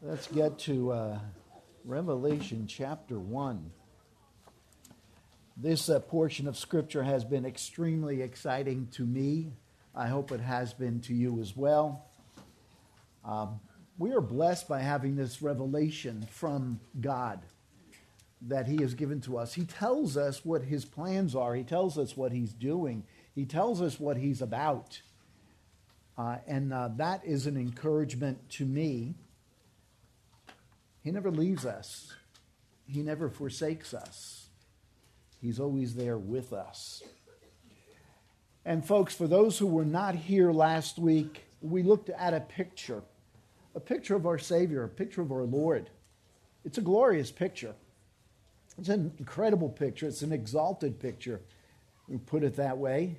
Let's get to uh, Revelation chapter 1. This uh, portion of Scripture has been extremely exciting to me. I hope it has been to you as well. Um, we are blessed by having this revelation from God that He has given to us. He tells us what His plans are, He tells us what He's doing, He tells us what He's about. Uh, and uh, that is an encouragement to me. He never leaves us, He never forsakes us. He's always there with us. And, folks, for those who were not here last week, we looked at a picture a picture of our Savior, a picture of our Lord. It's a glorious picture. It's an incredible picture. It's an exalted picture, we put it that way,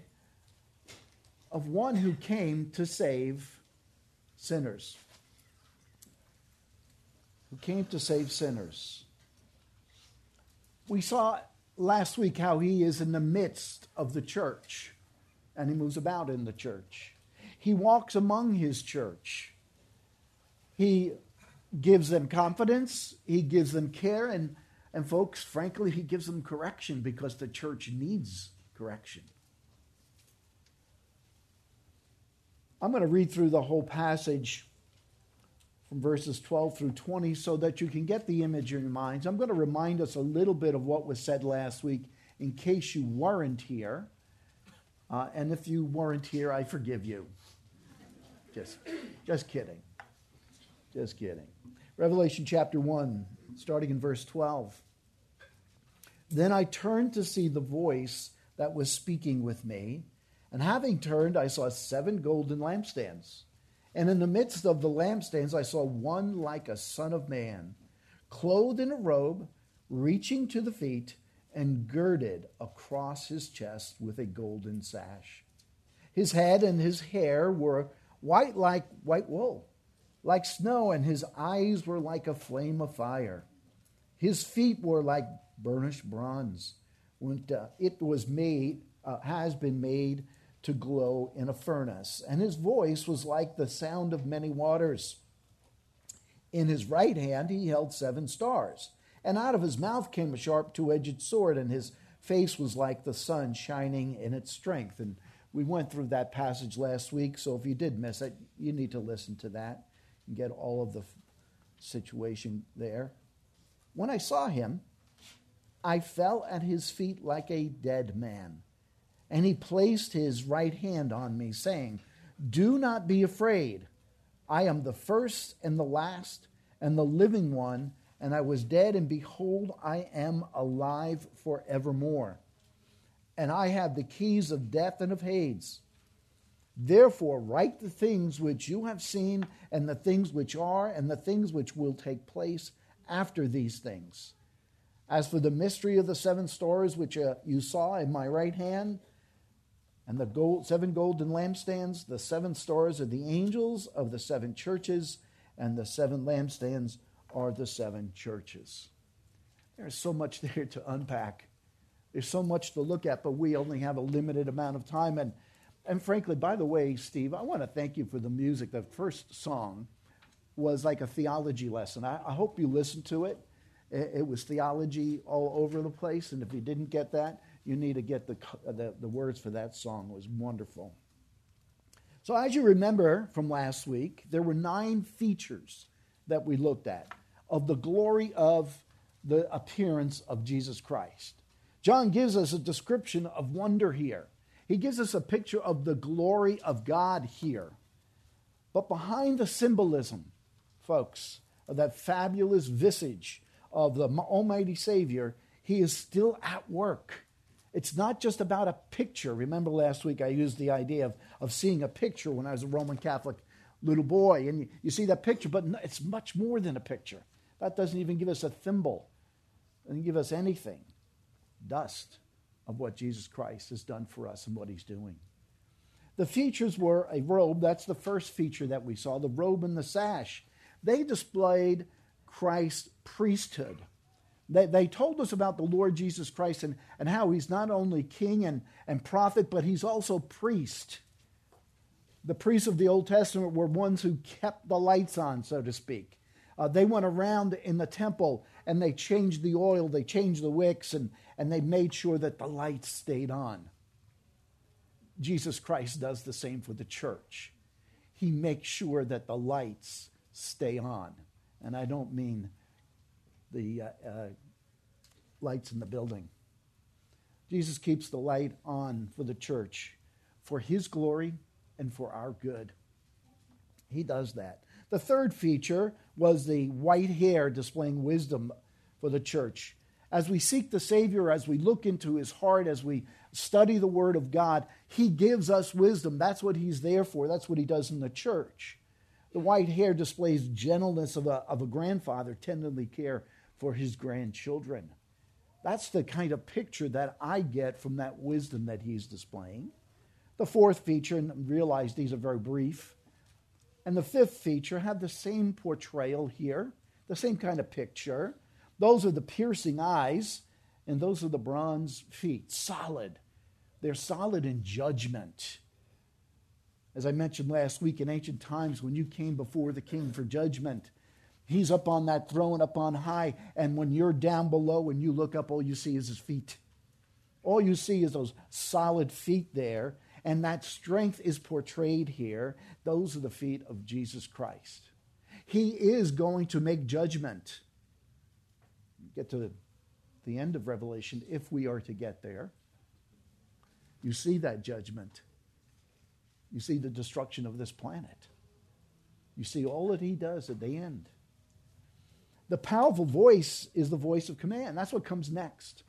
of one who came to save sinners. Who came to save sinners. We saw last week how he is in the midst of the church and he moves about in the church. He walks among his church. He gives them confidence, he gives them care, and, and folks, frankly, he gives them correction because the church needs correction. I'm going to read through the whole passage from verses 12 through 20 so that you can get the image in your minds. I'm going to remind us a little bit of what was said last week in case you weren't here. Uh, and if you weren't here, I forgive you. Just, just kidding. Just kidding. Revelation chapter 1, starting in verse 12. Then I turned to see the voice that was speaking with me, and having turned, I saw seven golden lampstands. And in the midst of the lampstands, I saw one like a son of man, clothed in a robe, reaching to the feet, and girded across his chest with a golden sash. His head and his hair were white like white wool like snow, and his eyes were like a flame of fire. His feet were like burnished bronze. When uh, it was made, uh, has been made to glow in a furnace, and his voice was like the sound of many waters. In his right hand he held seven stars, and out of his mouth came a sharp two edged sword, and his face was like the sun shining in its strength. And we went through that passage last week, so if you did miss it, you need to listen to that and get all of the situation there. When I saw him, I fell at his feet like a dead man. And he placed his right hand on me, saying, Do not be afraid. I am the first and the last and the living one, and I was dead, and behold, I am alive forevermore. And I have the keys of death and of Hades. Therefore, write the things which you have seen, and the things which are, and the things which will take place after these things. As for the mystery of the seven stars which uh, you saw in my right hand, and the gold, seven golden lampstands, the seven stars are the angels of the seven churches, and the seven lampstands are the seven churches. There's so much there to unpack. There's so much to look at, but we only have a limited amount of time. And and frankly, by the way, Steve, I want to thank you for the music. The first song was like a theology lesson. I, I hope you listened to it. it. it. was theology all over the place. And if you didn't get that, you need to get the, uh, the, the words for that song. It was wonderful. So, as you remember from last week, there were nine features that we looked at of the glory of the appearance of Jesus Christ. John gives us a description of wonder here. He gives us a picture of the glory of God here. But behind the symbolism, folks, of that fabulous visage of the Almighty Savior, He is still at work. It's not just about a picture. Remember last week I used the idea of, of seeing a picture when I was a Roman Catholic little boy, and you, you see that picture, but it's much more than a picture. That doesn't even give us a thimble, it doesn't give us anything. Dust of what Jesus Christ has done for us and what he's doing. The features were a robe, that's the first feature that we saw, the robe and the sash. They displayed Christ's priesthood. They, they told us about the Lord Jesus Christ and, and how he's not only king and, and prophet, but he's also priest. The priests of the Old Testament were ones who kept the lights on, so to speak. Uh, they went around in the temple and they changed the oil, they changed the wicks, and, and they made sure that the lights stayed on. Jesus Christ does the same for the church. He makes sure that the lights stay on. And I don't mean the uh, uh, lights in the building. Jesus keeps the light on for the church for his glory and for our good. He does that. The third feature was the white hair displaying wisdom for the church. As we seek the Savior, as we look into his heart, as we study the Word of God, he gives us wisdom. That's what he's there for. That's what he does in the church. The white hair displays gentleness of a, of a grandfather, tenderly care for his grandchildren. That's the kind of picture that I get from that wisdom that he's displaying. The fourth feature, and realize these are very brief, and the fifth feature had the same portrayal here, the same kind of picture. Those are the piercing eyes, and those are the bronze feet, solid. They're solid in judgment. As I mentioned last week, in ancient times, when you came before the king for judgment, he's up on that throne up on high, and when you're down below and you look up, all you see is his feet. All you see is those solid feet there, and that strength is portrayed here. Those are the feet of Jesus Christ. He is going to make judgment. Get to the end of Revelation if we are to get there. You see that judgment. You see the destruction of this planet. You see all that he does at the end. The powerful voice is the voice of command. That's what comes next.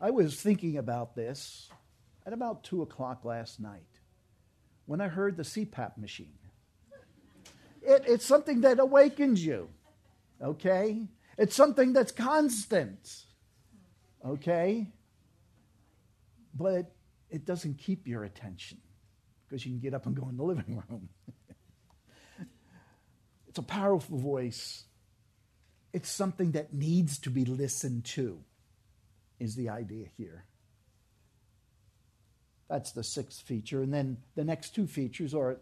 I was thinking about this at about 2 o'clock last night when I heard the CPAP machine. It, it's something that awakens you, okay? It's something that's constant, okay? But it doesn't keep your attention because you can get up and go in the living room. it's a powerful voice. It's something that needs to be listened to, is the idea here. That's the sixth feature. And then the next two features are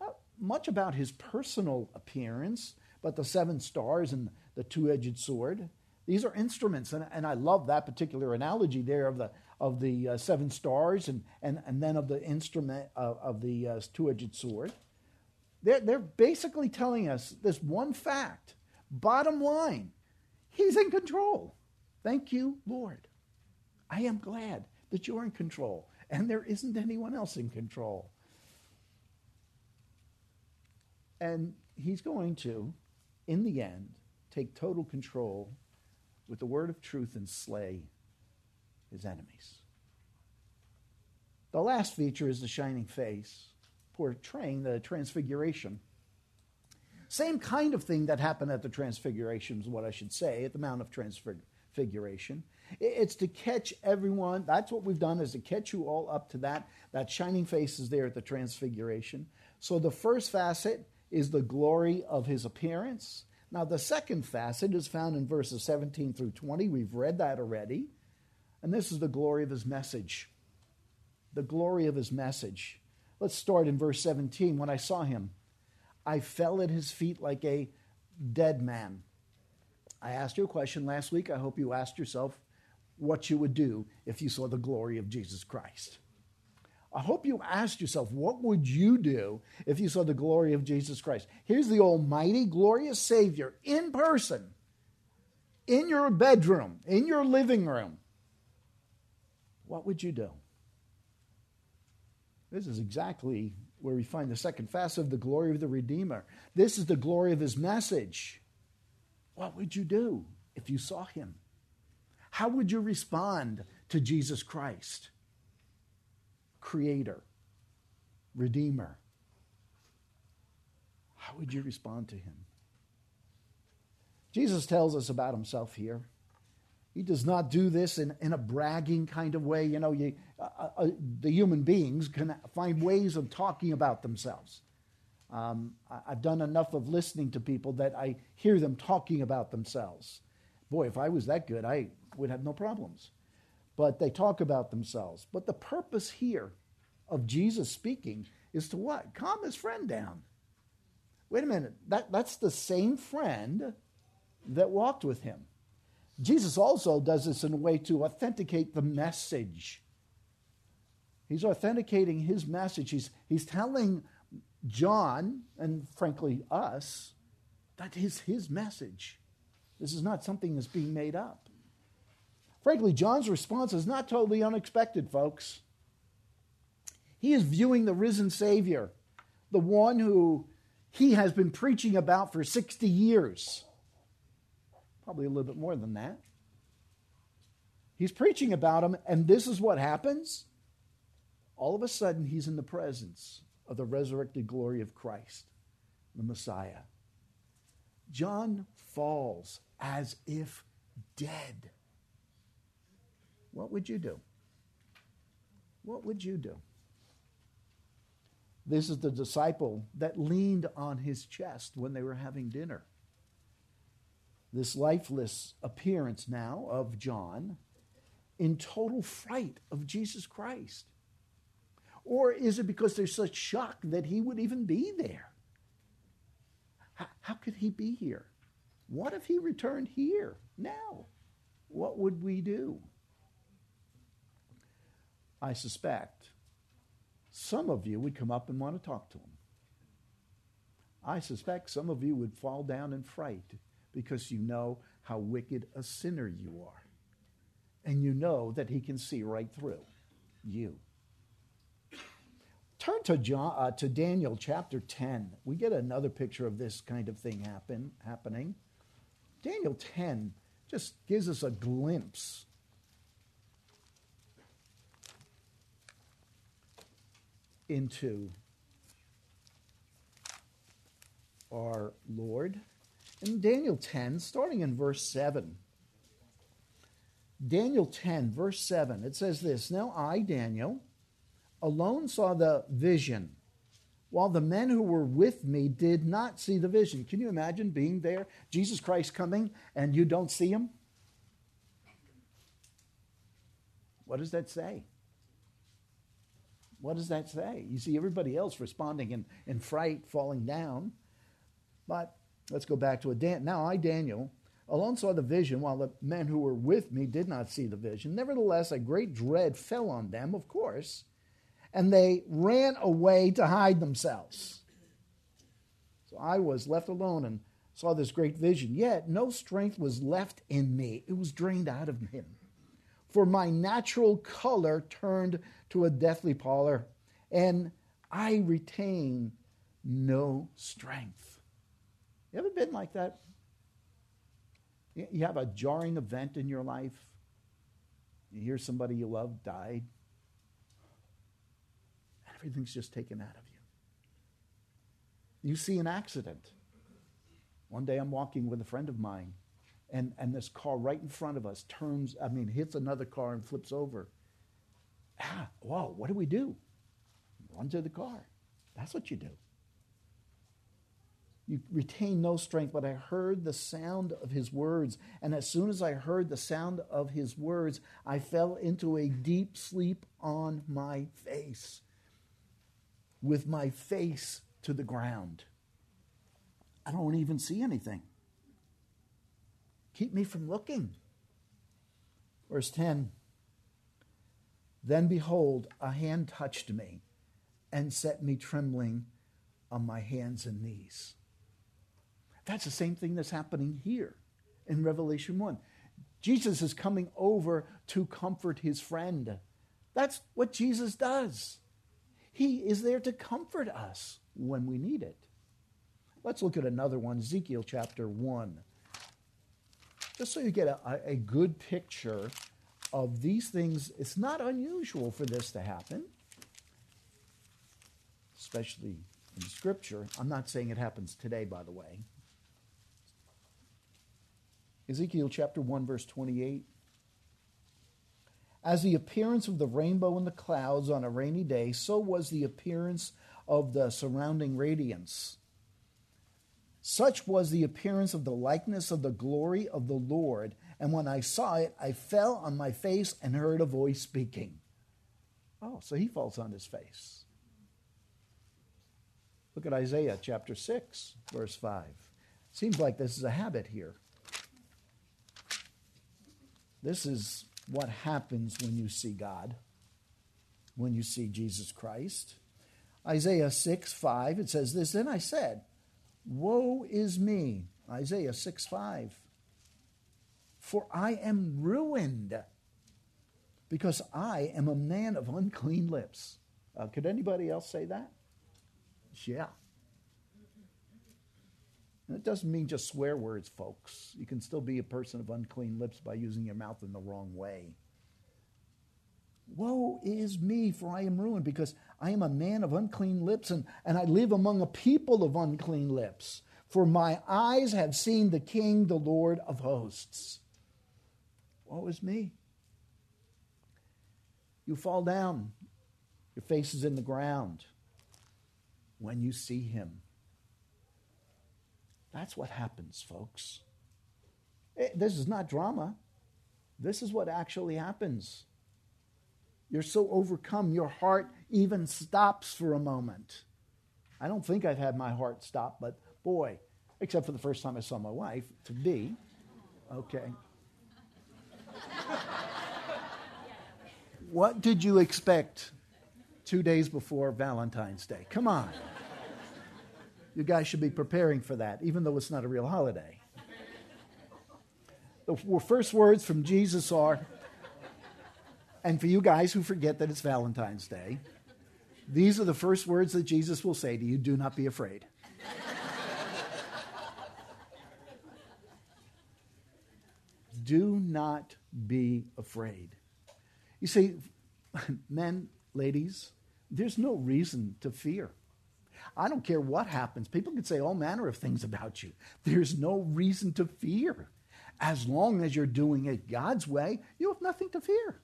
not much about his personal appearance, but the seven stars and the two edged sword. These are instruments, and, and I love that particular analogy there of the, of the uh, seven stars and, and, and then of the instrument of, of the uh, two edged sword. They're, they're basically telling us this one fact. Bottom line, He's in control. Thank you, Lord. I am glad that you're in control and there isn't anyone else in control. And he's going to, in the end, take total control with the word of truth and slay his enemies. The last feature is the shining face, portraying the transfiguration. Same kind of thing that happened at the transfiguration is what I should say, at the Mount of Transfiguration. It's to catch everyone. That's what we've done is to catch you all up to that. That shining face is there at the transfiguration. So the first facet is the glory of his appearance. Now the second facet is found in verses 17 through 20. We've read that already. And this is the glory of his message. The glory of his message. Let's start in verse 17. When I saw him, I fell at his feet like a dead man. I asked you a question last week. I hope you asked yourself what you would do if you saw the glory of Jesus Christ. I hope you asked yourself, what would you do if you saw the glory of Jesus Christ? Here's the almighty, glorious Savior in person, in your bedroom, in your living room. What would you do? This is exactly where we find the second facet of the glory of the Redeemer. This is the glory of his message. What would you do if you saw him? How would you respond to Jesus Christ? Creator, Redeemer. How would you respond to him? Jesus tells us about himself here. He does not do this in, in a bragging kind of way. You know, you, uh, uh, uh the human beings can find ways of talking about themselves. Um, I've done enough of listening to people that I hear them talking about themselves. Boy, if I was that good, I would have no problems. But they talk about themselves. But the purpose here of Jesus speaking is to what? Calm his friend down. Wait a minute, that, that's the same friend that walked with him. Jesus also does this in a way to authenticate the message. He's authenticating his message. He's, he's telling John, and frankly us, that is his message. This is not something that's being made up. Frankly, John's response is not totally unexpected, folks. He is viewing the risen Savior, the one who he has been preaching about for 60 years probably a little bit more than that. He's preaching about him, and this is what happens. All of a sudden, he's in the presence of the resurrected glory of Christ, the Messiah. John falls as if dead. What would you do? What would you do? This is the disciple that leaned on his chest when they were having dinner this lifeless appearance now of John in total fright of Jesus Christ? Or is it because there's such shock that he would even be there? How, how could he be here? What if he returned here now? What would we do? I suspect some of you would come up and want to talk to him. I suspect some of you would fall down in fright because you know how wicked a sinner you are. And you know that he can see right through you. Turn to, John, uh, to Daniel chapter 10. We get another picture of this kind of thing happen, happening. Daniel 10 just gives us a glimpse into our Lord in Daniel 10, starting in verse 7. Daniel 10, verse 7, it says this Now I, Daniel, alone saw the vision, while the men who were with me did not see the vision. Can you imagine being there, Jesus Christ coming, and you don't see him? What does that say? What does that say? You see everybody else responding in, in fright, falling down. But Let's go back to a Dan- now I, Daniel, alone saw the vision, while the men who were with me did not see the vision. Nevertheless, a great dread fell on them, of course, and they ran away to hide themselves. So I was left alone and saw this great vision. Yet no strength was left in me, it was drained out of him. For my natural color turned to a deathly pallor, and I retain no strength. You ever been like that? You have a jarring event in your life. You hear somebody you love died. And everything's just taken out of you. You see an accident. One day I'm walking with a friend of mine, and, and this car right in front of us turns, I mean, hits another car and flips over. Ah, whoa, what do we do? Run to the car. That's what you do you retain no strength, but I heard the sound of his words. And as soon as I heard the sound of his words, I fell into a deep sleep on my face, with my face to the ground. I don't even see anything. Keep me from looking. Verse 10 Then behold, a hand touched me and set me trembling on my hands and knees. That's the same thing that's happening here in Revelation 1. Jesus is coming over to comfort his friend. That's what Jesus does. He is there to comfort us when we need it. Let's look at another one, Ezekiel chapter 1. Just so you get a, a good picture of these things, it's not unusual for this to happen, especially in Scripture. I'm not saying it happens today, by the way. Ezekiel chapter 1, verse 28. As the appearance of the rainbow in the clouds on a rainy day, so was the appearance of the surrounding radiance. Such was the appearance of the likeness of the glory of the Lord. And when I saw it, I fell on my face and heard a voice speaking. Oh, so he falls on his face. Look at Isaiah chapter 6, verse 5. Seems like this is a habit here. This is what happens when you see God, when you see Jesus Christ. Isaiah 6 5, it says this Then I said, Woe is me. Isaiah 6 5. For I am ruined because I am a man of unclean lips. Uh, could anybody else say that? Yeah. And it doesn't mean just swear words, folks. You can still be a person of unclean lips by using your mouth in the wrong way. Woe is me, for I am ruined, because I am a man of unclean lips, and, and I live among a people of unclean lips. For my eyes have seen the King, the Lord of hosts. Woe is me. You fall down, your face is in the ground when you see him. That's what happens, folks. It, this is not drama. This is what actually happens. You're so overcome, your heart even stops for a moment. I don't think I've had my heart stop, but boy, except for the first time I saw my wife, to be, okay. what did you expect two days before Valentine's Day? Come on. You guys should be preparing for that, even though it's not a real holiday. The first words from Jesus are, and for you guys who forget that it's Valentine's Day, these are the first words that Jesus will say to you do not be afraid. do not be afraid. You see, men, ladies, there's no reason to fear. I don't care what happens. People can say all manner of things about you. There's no reason to fear. As long as you're doing it God's way, you have nothing to fear.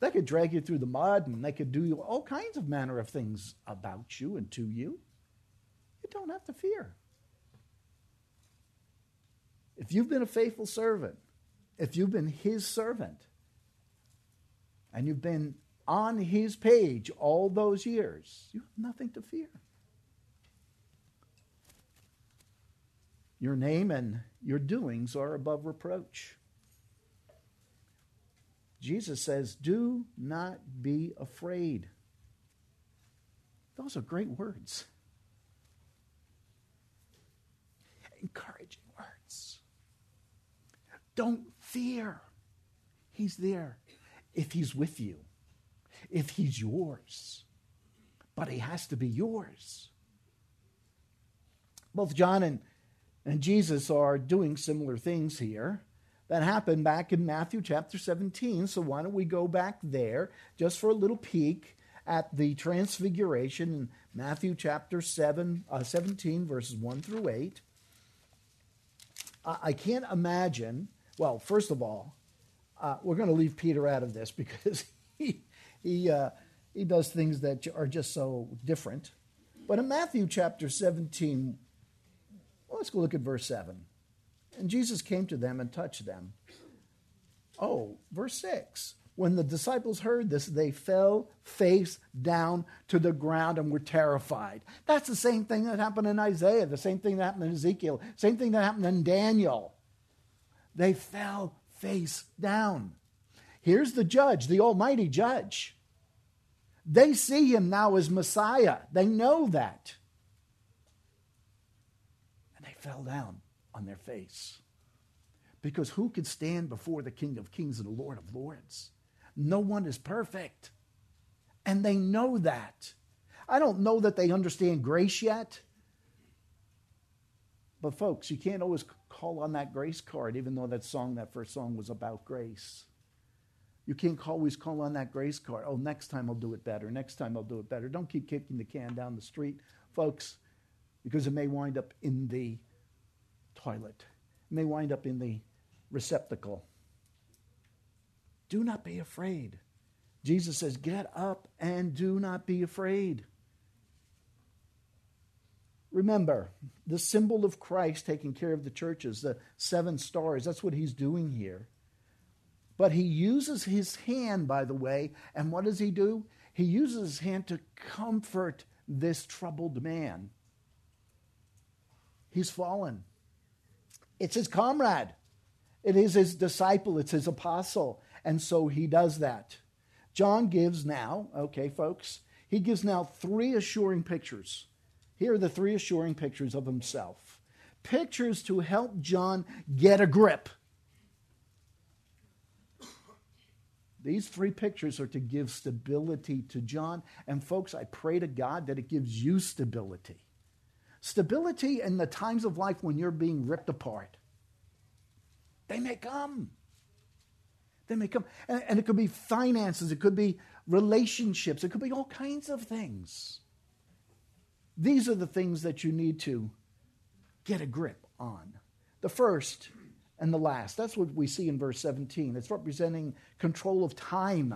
They could drag you through the mud and they could do all kinds of manner of things about you and to you. You don't have to fear. If you've been a faithful servant, if you've been his servant, and you've been on his page all those years, you have nothing to fear. Your name and your doings are above reproach. Jesus says, Do not be afraid. Those are great words. Encouraging words. Don't fear. He's there if He's with you, if He's yours. But He has to be yours. Both John and, and Jesus are doing similar things here that happened back in Matthew chapter 17. So why don't we go back there just for a little peek at the transfiguration in Matthew chapter 7, uh, 17, verses 1 through 8. I, can't imagine, well, first of all, uh, we're going to leave Peter out of this because he, he, uh, he does things that are just so different. But in Matthew chapter 17, well, let's go look at verse 7. And Jesus came to them and touched them. Oh, verse 6. When the disciples heard this, they fell face down to the ground and were terrified. That's the same thing that happened in Isaiah, the same thing that happened in Ezekiel, same thing that happened in Daniel. They fell face down. Here's the judge, the Almighty Judge. They see him now as Messiah. They know that. And they fell down on their face. Because who could stand before the King of Kings and the Lord of Lords? No one is perfect. And they know that. I don't know that they understand grace yet. But, folks, you can't always call on that grace card, even though that song, that first song, was about grace. You can't always call on that grace card. Oh, next time I'll do it better. Next time I'll do it better. Don't keep kicking the can down the street, folks, because it may wind up in the toilet, it may wind up in the receptacle. Do not be afraid. Jesus says, Get up and do not be afraid. Remember, the symbol of Christ taking care of the churches, the seven stars, that's what he's doing here. But he uses his hand, by the way, and what does he do? He uses his hand to comfort this troubled man. He's fallen. It's his comrade, it is his disciple, it's his apostle. And so he does that. John gives now, okay, folks, he gives now three assuring pictures. Here are the three assuring pictures of himself. Pictures to help John get a grip. These three pictures are to give stability to John. And folks, I pray to God that it gives you stability. Stability in the times of life when you're being ripped apart. They may come. They may come. And, and it could be finances, it could be relationships, it could be all kinds of things. These are the things that you need to get a grip on. The first and the last. That's what we see in verse 17. It's representing control of time.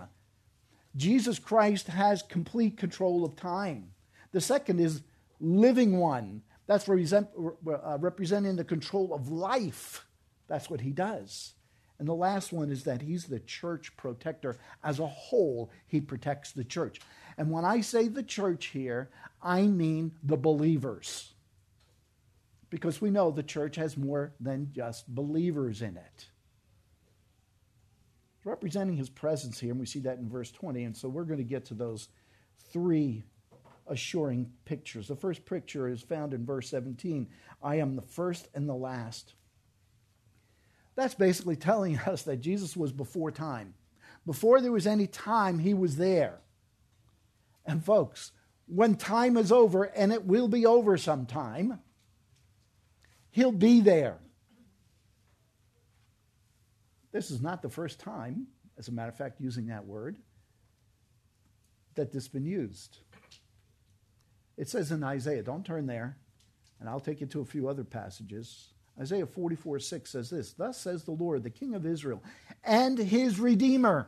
Jesus Christ has complete control of time. The second is living one. That's uh, representing the control of life. That's what he does. And the last one is that he's the church protector. As a whole, he protects the church. And when I say the church here, I mean the believers because we know the church has more than just believers in it. representing his presence here, and we see that in verse 20. And so we're going to get to those three assuring pictures. The first picture is found in verse 17 I am the first and the last. That's basically telling us that Jesus was before time. Before there was any time, he was there. And folks, when time is over, and it will be over sometime, He'll be there. This is not the first time, as a matter of fact, using that word, that this has been used. It says in Isaiah, don't turn there, and I'll take you to a few other passages. Isaiah 44 6 says this Thus says the Lord, the King of Israel, and his Redeemer,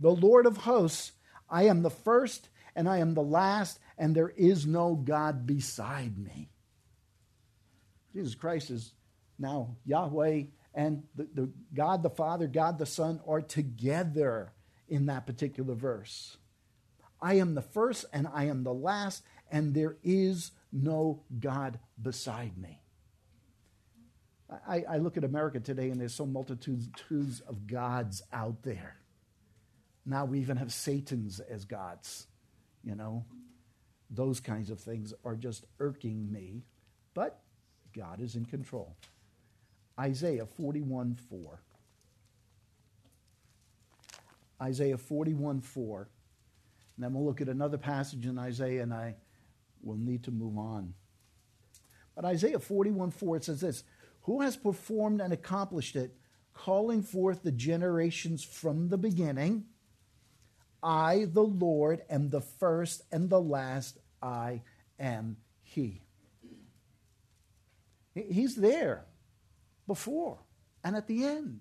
the Lord of hosts, I am the first and I am the last, and there is no God beside me. Jesus Christ is now Yahweh and the, the God the Father, God the Son are together in that particular verse. I am the first and I am the last, and there is no God beside me. I, I, look at America today, and there's so multitudes of gods out there. Now we even have Satans as gods. You know, those kinds of things are just irking me. But God is in control. Isaiah 41 4. Isaiah 41 4. And then we'll look at another passage in Isaiah, and I will need to move on. But Isaiah 41 4, it says this Who has performed and accomplished it, calling forth the generations from the beginning? I, the Lord, am the first and the last. I am He. He's there before and at the end.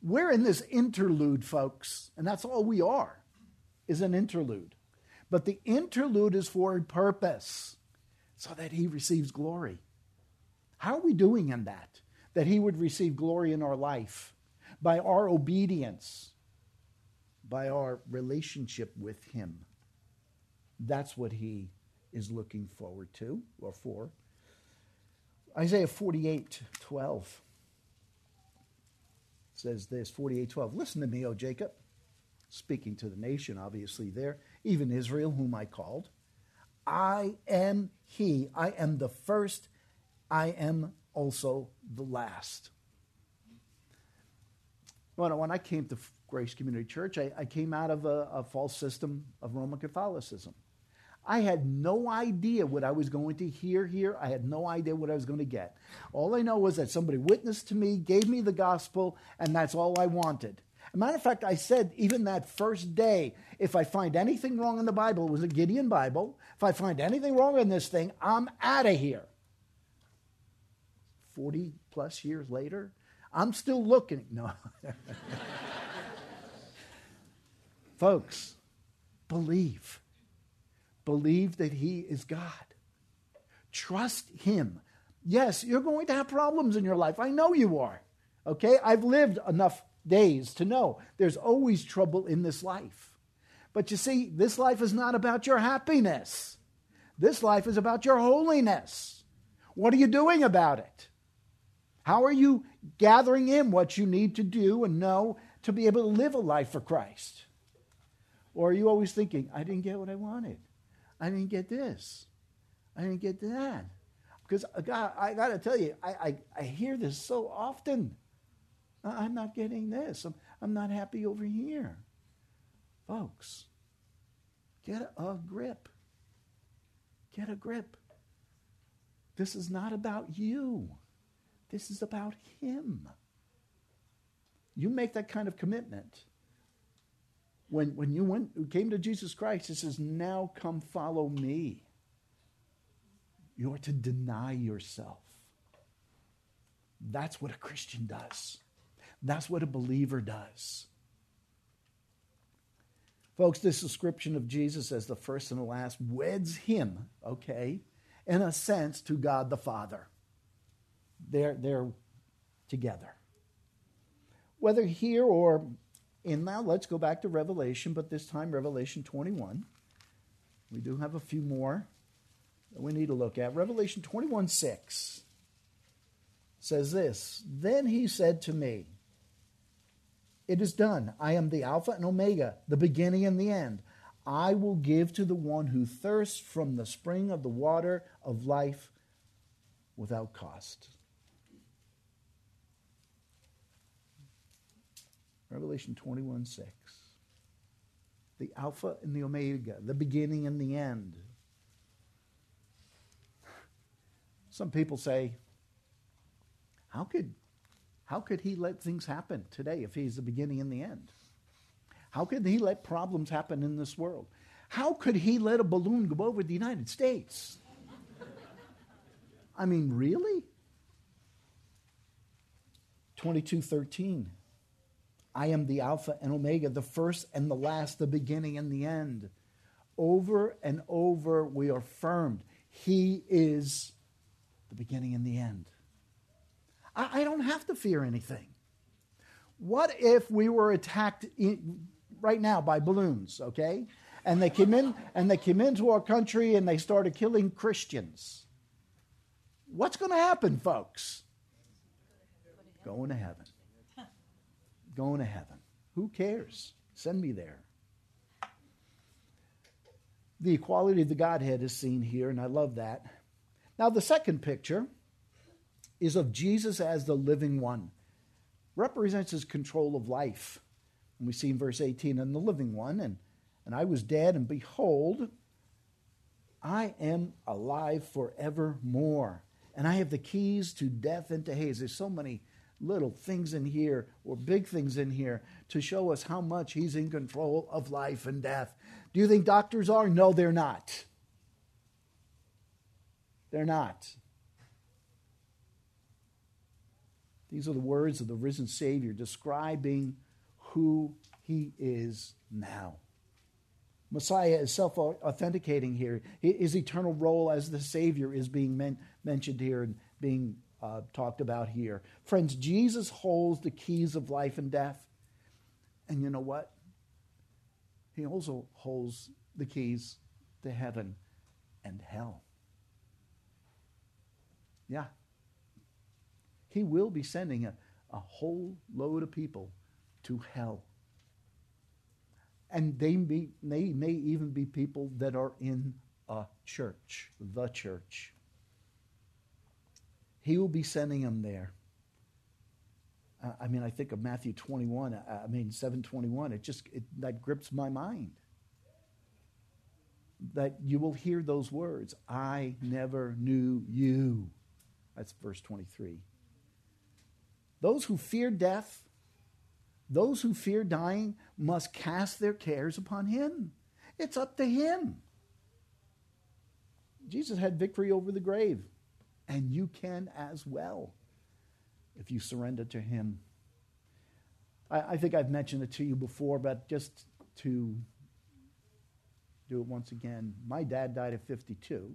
We're in this interlude, folks, and that's all we are, is an interlude. But the interlude is for a purpose, so that he receives glory. How are we doing in that? That he would receive glory in our life by our obedience, by our relationship with him. That's what he is looking forward to or for. Isaiah 48 12 says this 48 12. Listen to me, O Jacob. Speaking to the nation, obviously, there, even Israel, whom I called. I am he. I am the first. I am also the last. When, I came to Grace Community Church, I, came out of a false system of Roman Catholicism. I had no idea what I was going to hear here. I had no idea what I was going to get. All I know was that somebody witnessed to me, gave me the gospel, and that's all I wanted. As a matter of fact, I said even that first day, if I find anything wrong in the Bible, it was a Gideon Bible. If I find anything wrong in this thing, I'm out of here. 40 plus years later, I'm still looking. No. Folks, believe. Believe that He is God. Trust Him. Yes, you're going to have problems in your life. I know you are. Okay? I've lived enough days to know there's always trouble in this life. But you see, this life is not about your happiness. This life is about your holiness. What are you doing about it? How are you gathering in what you need to do and know to be able to live a life for Christ? Or are you always thinking, I didn't get what I wanted? I didn't get this. I didn't get that. Because uh, God, I got to tell you, I, I, I, hear this so often. I'm not getting this. I'm, I'm not happy over here. Folks, get a grip. Get a grip. This is not about you. This is about Him. You make that kind of commitment. When, when you went, came to Jesus Christ, He says, Now come follow me. You're to deny yourself. That's what a Christian does. That's what a believer does. Folks, this description of Jesus as the first and the last weds him, okay, in a sense, to God the Father. They're, they're together. Whether here or in now, let's go back to Revelation, but this time Revelation 21. We do have a few more that we need to look at. Revelation 21 6 says this Then he said to me, It is done. I am the Alpha and Omega, the beginning and the end. I will give to the one who thirsts from the spring of the water of life without cost. Revelation 21 6. The Alpha and the Omega, the beginning and the end. Some people say, how could, how could he let things happen today if he's the beginning and the end? How could he let problems happen in this world? How could he let a balloon go over the United States? I mean, really? 2213. I am the Alpha and Omega, the first and the last, the beginning and the end. Over and over, we are affirmed. He is the beginning and the end. I, I don't have to fear anything. What if we were attacked in, right now by balloons, okay? And they came in and they came into our country and they started killing Christians. What's going to happen, folks? Going to heaven. Going to heaven. Who cares? Send me there. The equality of the Godhead is seen here, and I love that. Now, the second picture is of Jesus as the living one, represents his control of life. And we see in verse 18, and the living one, and, and I was dead, and behold, I am alive forevermore. And I have the keys to death and to Hades. There's so many little things in here or big things in here to show us how much he's in control of life and death. Do you think doctors are? No, they're not. They're not. These are the words of the risen Savior describing who he is now. Messiah is self authenticating here. His eternal role as the Savior is being men- mentioned here and being uh, talked about here. Friends, Jesus holds the keys of life and death. And you know what? He also holds the keys to heaven and hell. Yeah. He will be sending a, a whole load of people to hell. And they may, they may even be people that are in a church, the church. He will be sending them there. I mean, I think of Matthew 21, uh, I mean, 721. It just, it, that grips my mind. That you will hear those words I never knew you. That's verse 23. Those who fear death, those who fear dying, must cast their cares upon Him. It's up to Him. Jesus had victory over the grave, and you can as well if you surrender to Him. I, I think I've mentioned it to you before, but just to do it once again. My dad died at 52.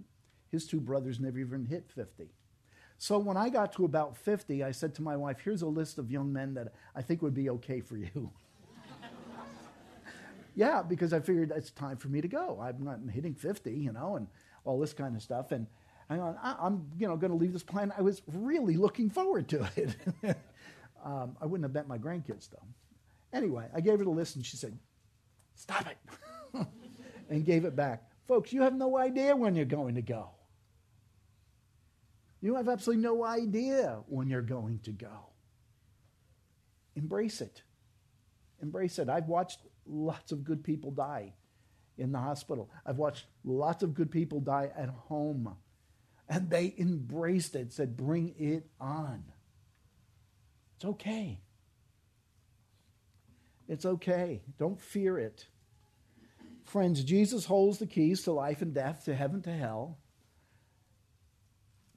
His two brothers never even hit 50. So when I got to about 50, I said to my wife, Here's a list of young men that I think would be okay for you. Yeah, because I figured it's time for me to go. I'm not hitting 50, you know, and all this kind of stuff. And I, am you know, going to leave this planet. I was really looking forward to it. um, I wouldn't have met my grandkids, though. Anyway, I gave her the list, and she said, Stop it, and gave it back. Folks, you have no idea when you're going to go. You have absolutely no idea when you're going to go. Embrace it. Embrace it. I've watched lots of good people die in the hospital. I've watched lots of good people die at home. And they embraced it, said, Bring it on. It's okay. It's okay. Don't fear it. Friends, Jesus holds the keys to life and death, to heaven, to hell.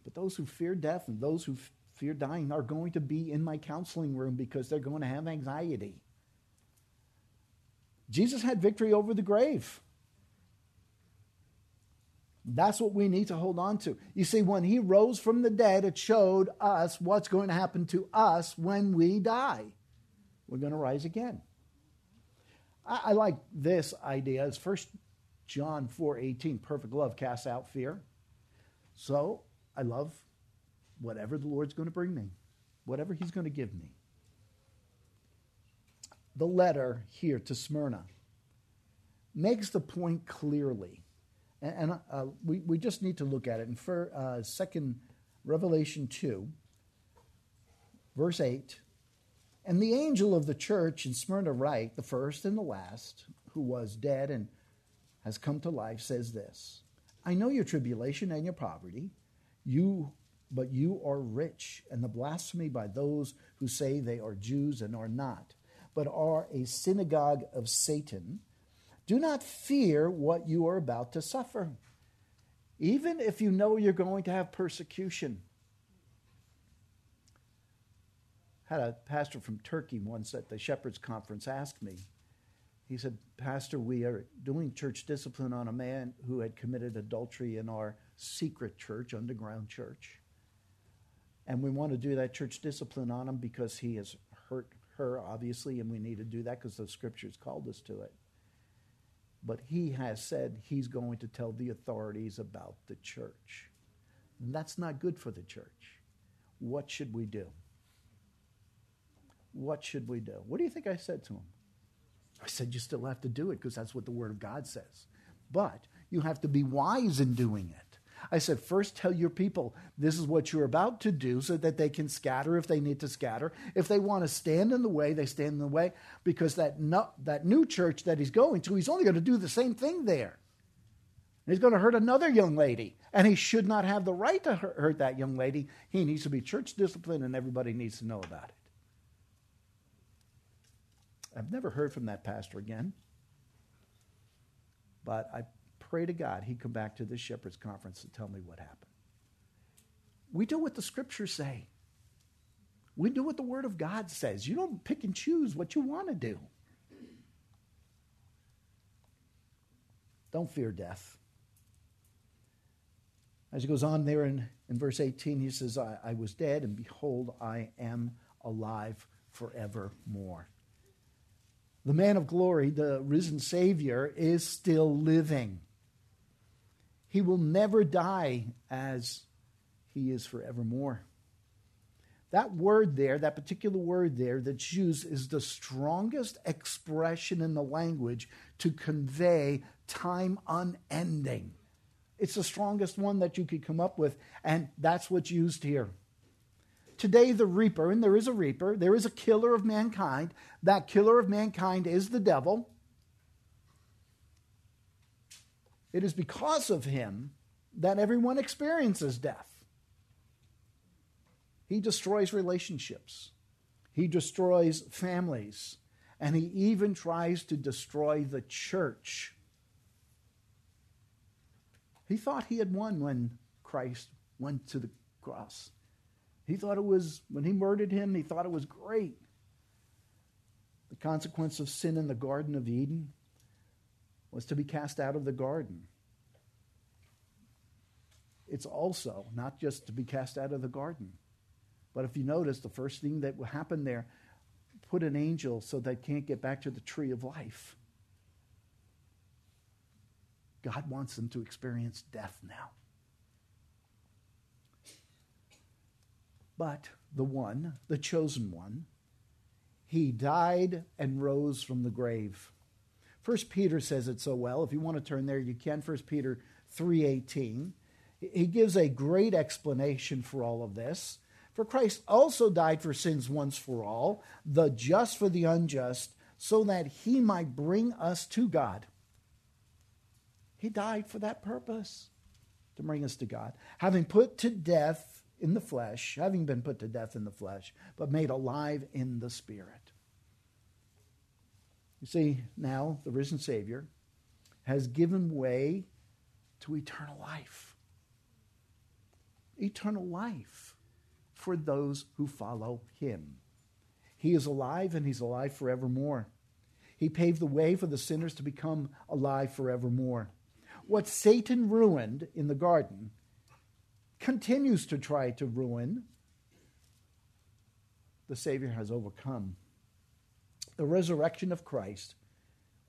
But those who fear death and those who fear dying are going to be in my counseling room because they're going to have anxiety. Jesus had victory over the grave. That's what we need to hold on to. You see, when he rose from the dead, it showed us what's going to happen to us when we die. We're going to rise again. I, I like this idea. It's First John 4 18. Perfect love casts out fear. So I love whatever the Lord's going to bring me, whatever he's going to give me. The letter here to Smyrna makes the point clearly and, and uh, we, we just need to look at it. In for, uh, second Revelation 2, verse 8, and the angel of the church in Smyrna write, the first and the last, who was dead and has come to life, says this I know your tribulation and your poverty, you but you are rich, and the blasphemy by those who say they are Jews and are not, but are a synagogue of Satan. Do not fear what you are about to suffer, even if you know you're going to have persecution. Had a pastor from Turkey once at the Shepherds Conference ask me, he said, Pastor, we are doing church discipline on a man who had committed adultery in our secret church, underground church. And we want to do that church discipline on him because he has hurt her, obviously, and we need to do that because the scriptures called us to it but he has said he's going to tell the authorities about the church. And that's not good for the church. What should we do? What should we do? What do you think I said to him? I said, You still have to do it because that's what the Word of God says. But you have to be wise in doing it. I said, first tell your people this is what you're about to do so that they can scatter if they need to scatter. If they want to stand in the way, they stand in the way because that, no, that new church that he's going to, he's only going to do the same thing there. He's going to hurt another young lady, and he should not have the right to hurt that young lady. He needs to be church disciplined, and everybody needs to know about it. I've never heard from that pastor again, but I pray to God he'd come back to this shepherd's conference and tell me what happened. We do what the scriptures say. We do what the Word of God says. You don't pick and choose what you want to do. Don't fear death. As he goes on there in, in verse 18, he says, I, I was dead, and behold, I am alive forevermore. The man of glory, the risen Savior, is still living. He will never die as he is forevermore. That word there, that particular word there that's used, is the strongest expression in the language to convey time unending. It's the strongest one that you could come up with, and that's what's used here. Today, the reaper, and there is a reaper, there is a killer of mankind. That killer of mankind is the devil. It is because of him that everyone experiences death. He destroys relationships, he destroys families, and he even tries to destroy the church. He thought he had won when Christ went to the cross. He thought it was, when he murdered him, he thought it was great. The consequence of sin in the Garden of Eden was to be cast out of the garden. It's also not just to be cast out of the garden. But if you notice, the first thing that happened there, put an angel so they can't get back to the tree of life. God wants them to experience death now. But the one, the chosen one, he died and rose from the grave. First Peter says it so well. If you want to turn there, you can. First Peter 3:18. He gives a great explanation for all of this. For Christ also died for sins once for all, the just for the unjust, so that he might bring us to God. He died for that purpose, to bring us to God. Having put to death in the flesh, having been put to death in the flesh, but made alive in the Spirit. You see, now the risen Savior has given way to eternal life. Eternal life for those who follow him. He is alive and he's alive forevermore. He paved the way for the sinners to become alive forevermore. What Satan ruined in the garden continues to try to ruin, the Savior has overcome. The resurrection of Christ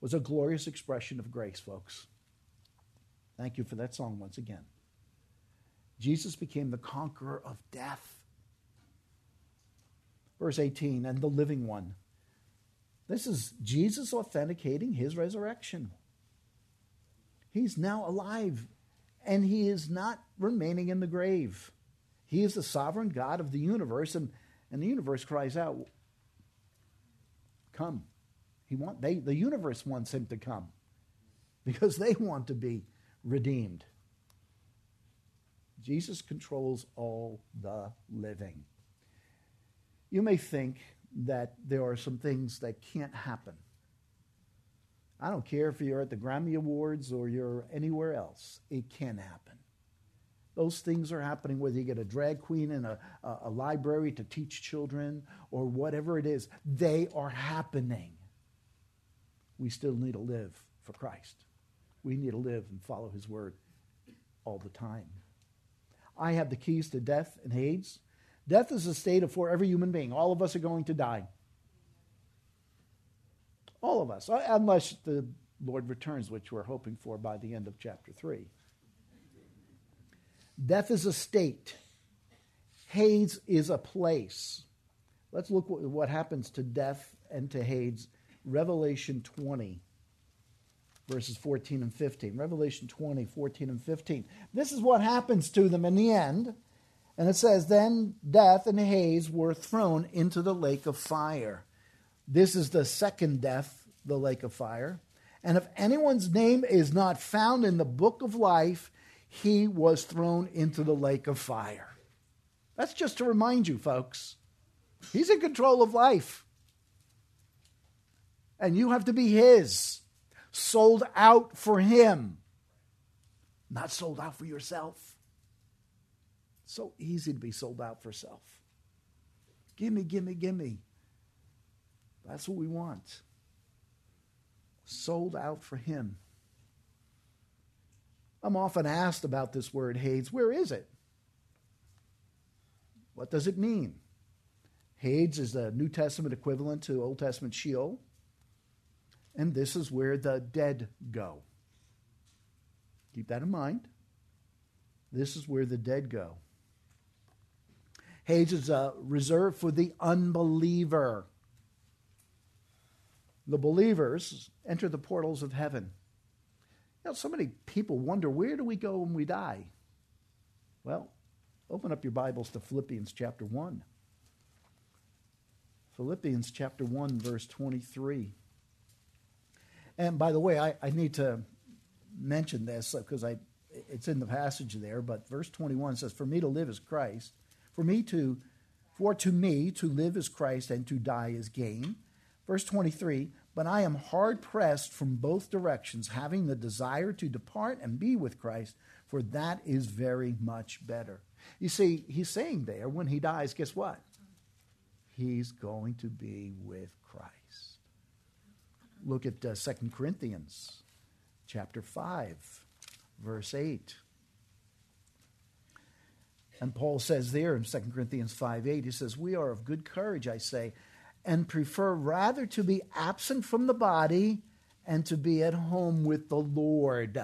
was a glorious expression of grace, folks. Thank you for that song once again. Jesus became the conqueror of death. Verse 18, and the living one. This is Jesus authenticating his resurrection. He's now alive and he is not remaining in the grave. He is the sovereign God of the universe, and, and the universe cries out, Come. He want, they, the universe wants him to come because they want to be redeemed. Jesus controls all the living. You may think that there are some things that can't happen. I don't care if you're at the Grammy Awards or you're anywhere else, it can happen. Those things are happening whether you get a drag queen in a, a, library to teach children or whatever it is, they are happening. We still need to live for Christ. We need to live and follow his word all the time. I have the keys to death and Hades. Death is a state of for every human being. All of us are going to die. All of us, uh, unless the Lord returns, which we're hoping for by the end of chapter 3. Death is a state, Hades is a place. Let's look what, happens to death and to Hades. Revelation 20, verses 14 and 15. Revelation 20, 14 and 15. This is what happens to them in the end. And it says, Then death and Hades were thrown into the lake of fire. This is the second death, the lake of fire. And if anyone's name is not found in the book of life, he was thrown into the lake of fire. That's just to remind you, folks. He's in control of life. And you have to be his, sold out for him, not sold out for yourself. so easy to be sold out for self. Gimme, gimme, gimme. That's what we want. Sold out for Him. I'm often asked about this word Hades. Where is it? What does it mean? Hades is the New Testament equivalent to Old Testament Sheol. And this is where the dead go. Keep that in mind. This is where the dead go. Hades is uh, reserved for the unbeliever the believers enter the portals of heaven. You know, so many people wonder where do we go when we die? Well, open up your Bibles to Philippians chapter 1. Philippians chapter 1, verse 23. And by the way, I, I need to mention this uh, because I it's in the passage there, but verse 21 says, For me to live is Christ. For me to for to me to live is Christ and to die is gain. Verse 23 But I am hard pressed from both directions, having the desire to depart and be with Christ, for that is very much better. You see, he's saying there, when he dies, guess what? He's going to be with Christ. Look at uh, 2 Corinthians chapter 5, verse 8. And Paul says there in 2 Corinthians 5 8, he says, We are of good courage, I say and prefer rather to be absent from the body and to be at home with the Lord.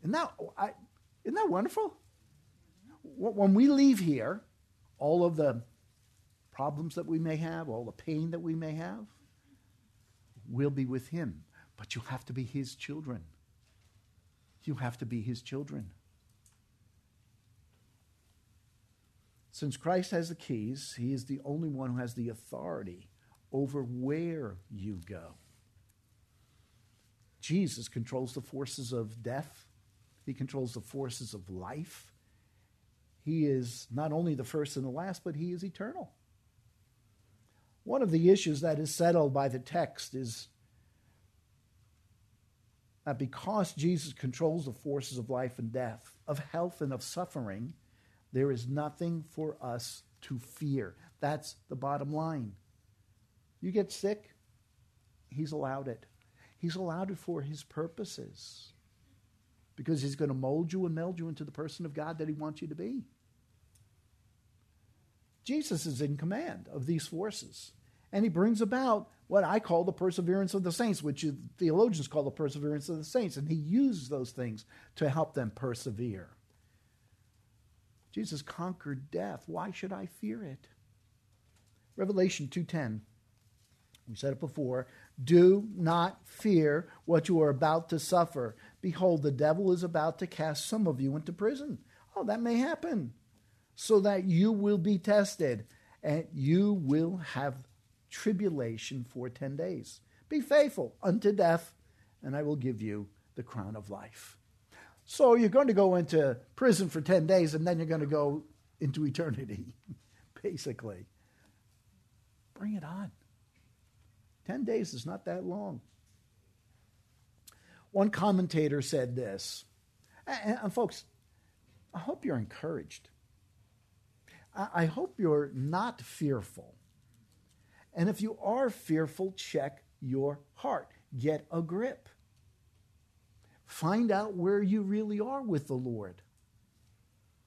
Isn't that, I, isn't that wonderful? When we leave here, all of the problems that we may have, all the pain that we may have, will be with Him. But you have to be His children. You have to be His children. Since Christ has the keys, He is the only one who has the authority over where you go. Jesus controls the forces of death, He controls the forces of life. He is not only the first and the last, but He is eternal. One of the issues that is settled by the text is that because Jesus controls the forces of life and death, of health and of suffering, there is nothing for us to fear. That's the bottom line. You get sick, He's allowed it. He's allowed it for His purposes because He's going to mold you and meld you into the person of God that He wants you to be. Jesus is in command of these forces, and He brings about what I call the perseverance of the saints, which theologians call the perseverance of the saints, and He uses those things to help them persevere. Jesus conquered death. Why should I fear it? Revelation 2:10. We said it before, do not fear what you are about to suffer. Behold, the devil is about to cast some of you into prison. Oh, that may happen. So that you will be tested and you will have tribulation for 10 days. Be faithful unto death, and I will give you the crown of life. So you're going to go into prison for 10 days and then you're going to go into eternity, basically. Bring it on. 10 days is not that long. One commentator said this, and, folks, I hope you're encouraged. I hope you're not fearful. And if you are fearful, check your heart. Get a grip. Find out where you really are with the Lord.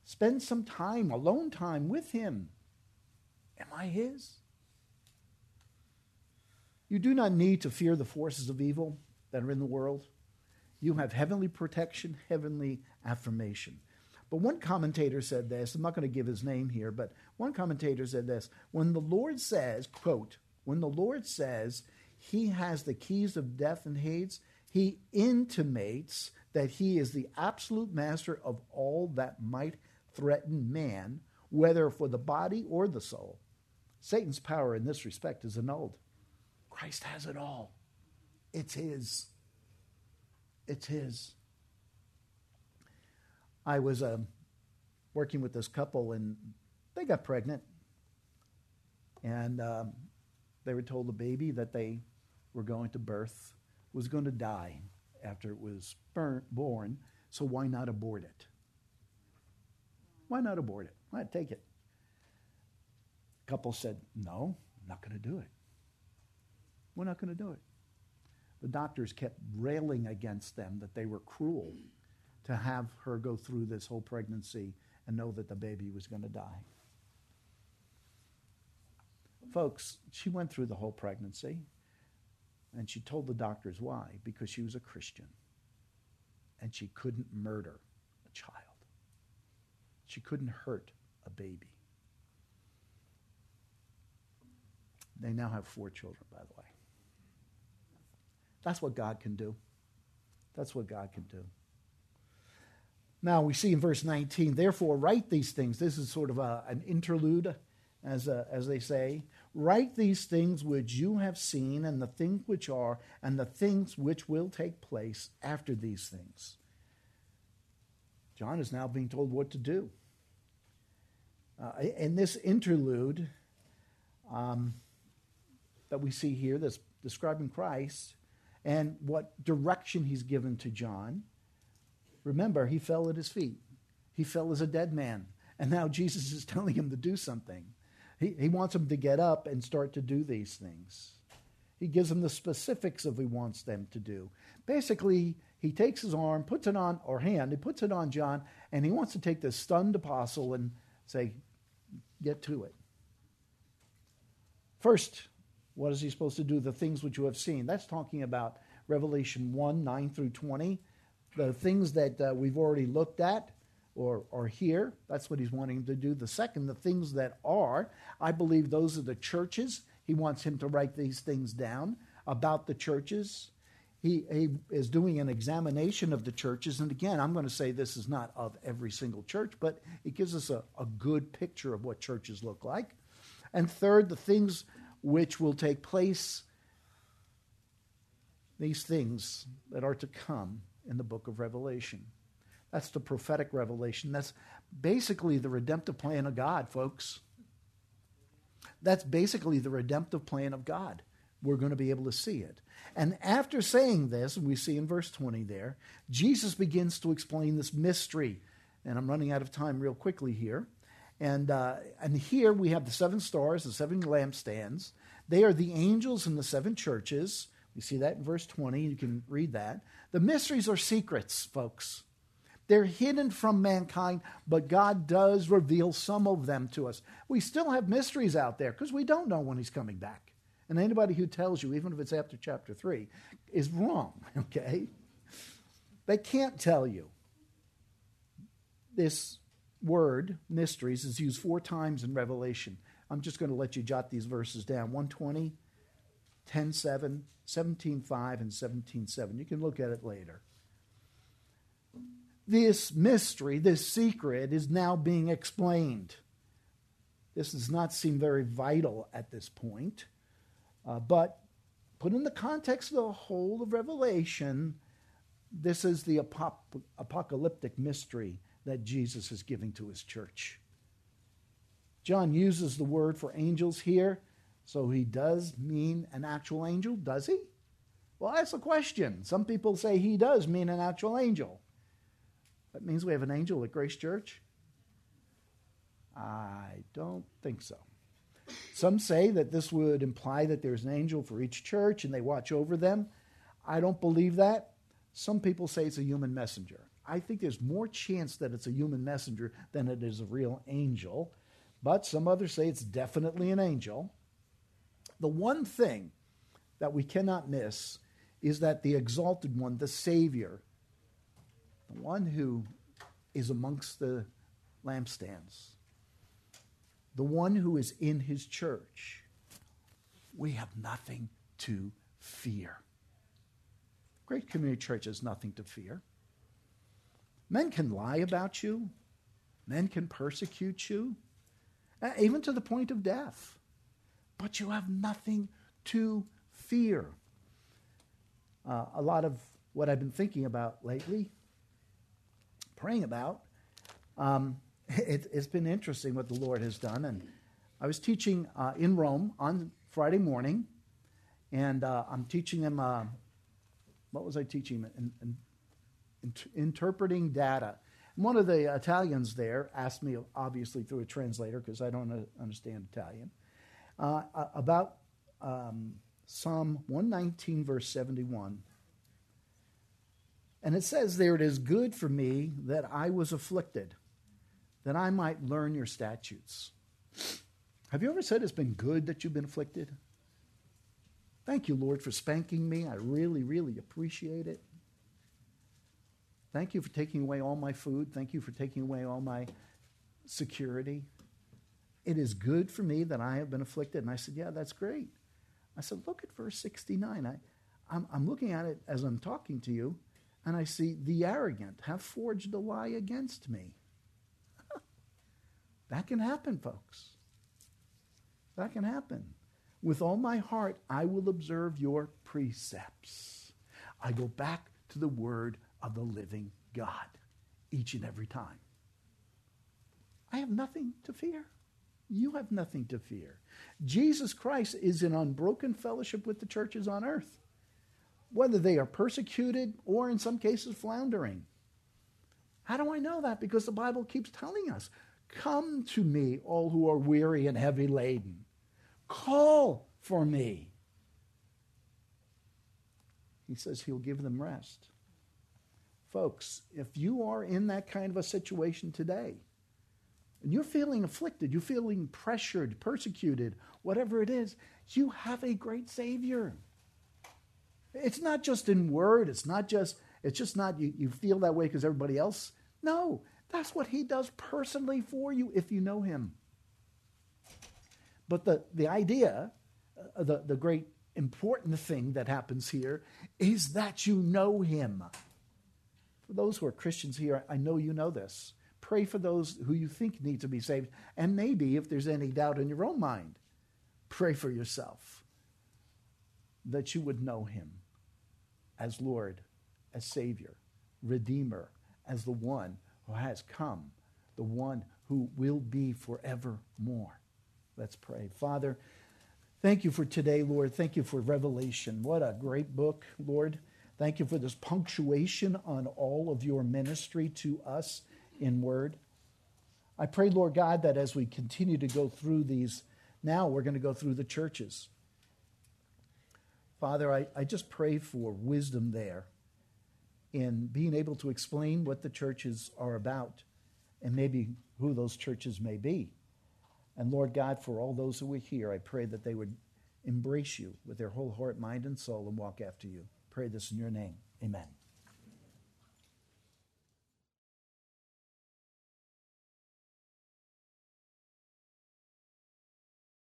Spend some time, alone time with Him. Am I His? You do not need to fear the forces of evil that are in the world. You have heavenly protection, heavenly affirmation. But one commentator said this, I'm not going to give his name here, but one commentator said this when the Lord says, quote, when the Lord says he has the keys of death and Hades, he intimates that he is the absolute master of all that might threaten man, whether for the body or the soul. Satan's power in this respect is annulled. Christ has it all. It's his. It's his. I was uh, working with this couple and they got pregnant. And um, they were told the baby that they were going to birth was going to die after it was born, so why not abort it? Why not abort it? Why take it? A couple said, No, I'm not going to do it. We're not going to do it. The doctors kept railing against them that they were cruel to have her go through this whole pregnancy and know that the baby was going to die. Folks, she went through the whole pregnancy. And she told the doctors why. Because she was a Christian. And she couldn't murder a child. She couldn't hurt a baby. They now have four children, by the way. That's what God can do. That's what God can do. Now we see in verse 19, therefore write these things. This is sort of a, an interlude, as, a, as they say. Write these things which you have seen, and the things which are, and the things which will take place after these things. John is now being told what to do. Uh, in this interlude um, that we see here, that's describing Christ and what direction he's given to John, remember, he fell at his feet. He fell as a dead man. And now Jesus is telling him to do something. He, he wants them to get up and start to do these things. He gives them the specifics of what he wants them to do. Basically, he takes his arm, puts it on, or hand, he puts it on John, and he wants to take this stunned apostle and say, Get to it. First, what is he supposed to do? The things which you have seen. That's talking about Revelation 1 9 through 20. the things that uh, we've already looked at or, here. That's what he's wanting to do. The second, the things that are. I believe those are the churches. He wants him to write these things down about the churches. He, he is doing an examination of the churches. And again, I'm going to say this is not of every single church, but it gives us a, a good picture of what churches look like. And third, the things which will take place, these things that are to come in the book of Revelation. That's the prophetic revelation. That's basically the redemptive plan of God, folks. That's basically the redemptive plan of God. We're going to be able to see it. And after saying this, we see in verse 20 there, Jesus begins to explain this mystery. And I'm running out of time real quickly here. And, uh, and here we have the seven stars, the seven lampstands. They are the angels in the seven churches. We see that in verse 20. You can read that. The mysteries are secrets, folks. They're hidden from mankind, but God does reveal some of them to us. We still have mysteries out there because we don't know when He's coming back. And anybody who tells you, even if it's after chapter 3, is wrong, okay? They can't tell you. This word, mysteries, is used four times in Revelation. I'm just going to let you jot these verses down 120, 10 7, 17 5, and 17 7. You can look at it later. This mystery, this secret, is now being explained. This does not seem very vital at this point, uh, but put in the context of the whole of Revelation, this is the apop- apocalyptic mystery that Jesus is giving to his church. John uses the word for angels here, so he does mean an actual angel, does he? Well, that's a question. Some people say he does mean an actual angel. That means we have an angel at Grace Church? I don't think so. Some say that this would imply that there's an angel for each church and they watch over them. I don't believe that. Some people say it's a human messenger. I think there's more chance that it's a human messenger than it is a real angel, but some others say it's definitely an angel. The one thing that we cannot miss is that the exalted one, the Savior, the one who is amongst the lampstands, the one who is in his church, we have nothing to fear. Grace Community Church has nothing to fear. Men can lie about you, men can persecute you, uh, even to the point of death. But you have nothing to fear. Uh, a lot of what I've been thinking about lately, praying about, um, it, has been interesting what the Lord has done. And I was teaching uh, in Rome on Friday morning, and uh, I'm teaching them. Uh, what was I teaching? In, in, interpreting data. And one of the Italians there asked me, obviously through a translator, because I don't understand Italian, uh, about um, Psalm 119, verse 71. And it says there, It is good for me that I was afflicted, that I might learn your statutes. Have you ever said it's been good that you've been afflicted? Thank you, Lord, for spanking me. I really, really appreciate it. Thank you for taking away all my food. Thank you for taking away all my security. It is good for me that I have been afflicted. And I said, Yeah, that's great. I said, Look at verse 69. I, I'm, I'm looking at it as I'm talking to you, and I see the arrogant have forged a lie against me. that can happen, folks. That can happen. With all my heart, I will observe your precepts. I go back to the word of the living God each and every time. I have nothing to fear. You have nothing to fear. Jesus Christ is in unbroken fellowship with the churches on earth, whether they are persecuted or in some cases floundering. How do I know that? Because the Bible keeps telling us Come to me, all who are weary and heavy laden. Call for me. He says he'll give them rest. Folks, if you are in that kind of a situation today, and you're feeling afflicted, you're feeling pressured, persecuted, whatever it is, you have a great Savior. It's not just in word, it's not just It's just not you, you feel that way because everybody else. No, that's what he does personally for you if you know him. But the, the idea, uh, the, the great important thing that happens here is that you know him. For those who are Christians here, I know you know this. Pray for those who you think need to be saved. And maybe if there's any doubt in your own mind, pray for yourself that you would know him as Lord, as Savior, Redeemer, as the one who has come, the one who will be forevermore. Let's pray. Father, thank you for today, Lord. Thank you for Revelation. What a great book, Lord. Thank you for this punctuation on all of your ministry to us in word. I pray, Lord God, that as we continue to go through these, now we're going to go through the churches. Father, I, I just pray for wisdom there in being able to explain what the churches are about and maybe who those churches may be. And Lord God, for all those who are here, I pray that they would embrace you with their whole heart, mind, and soul and walk after you. Pray this in your name. Amen.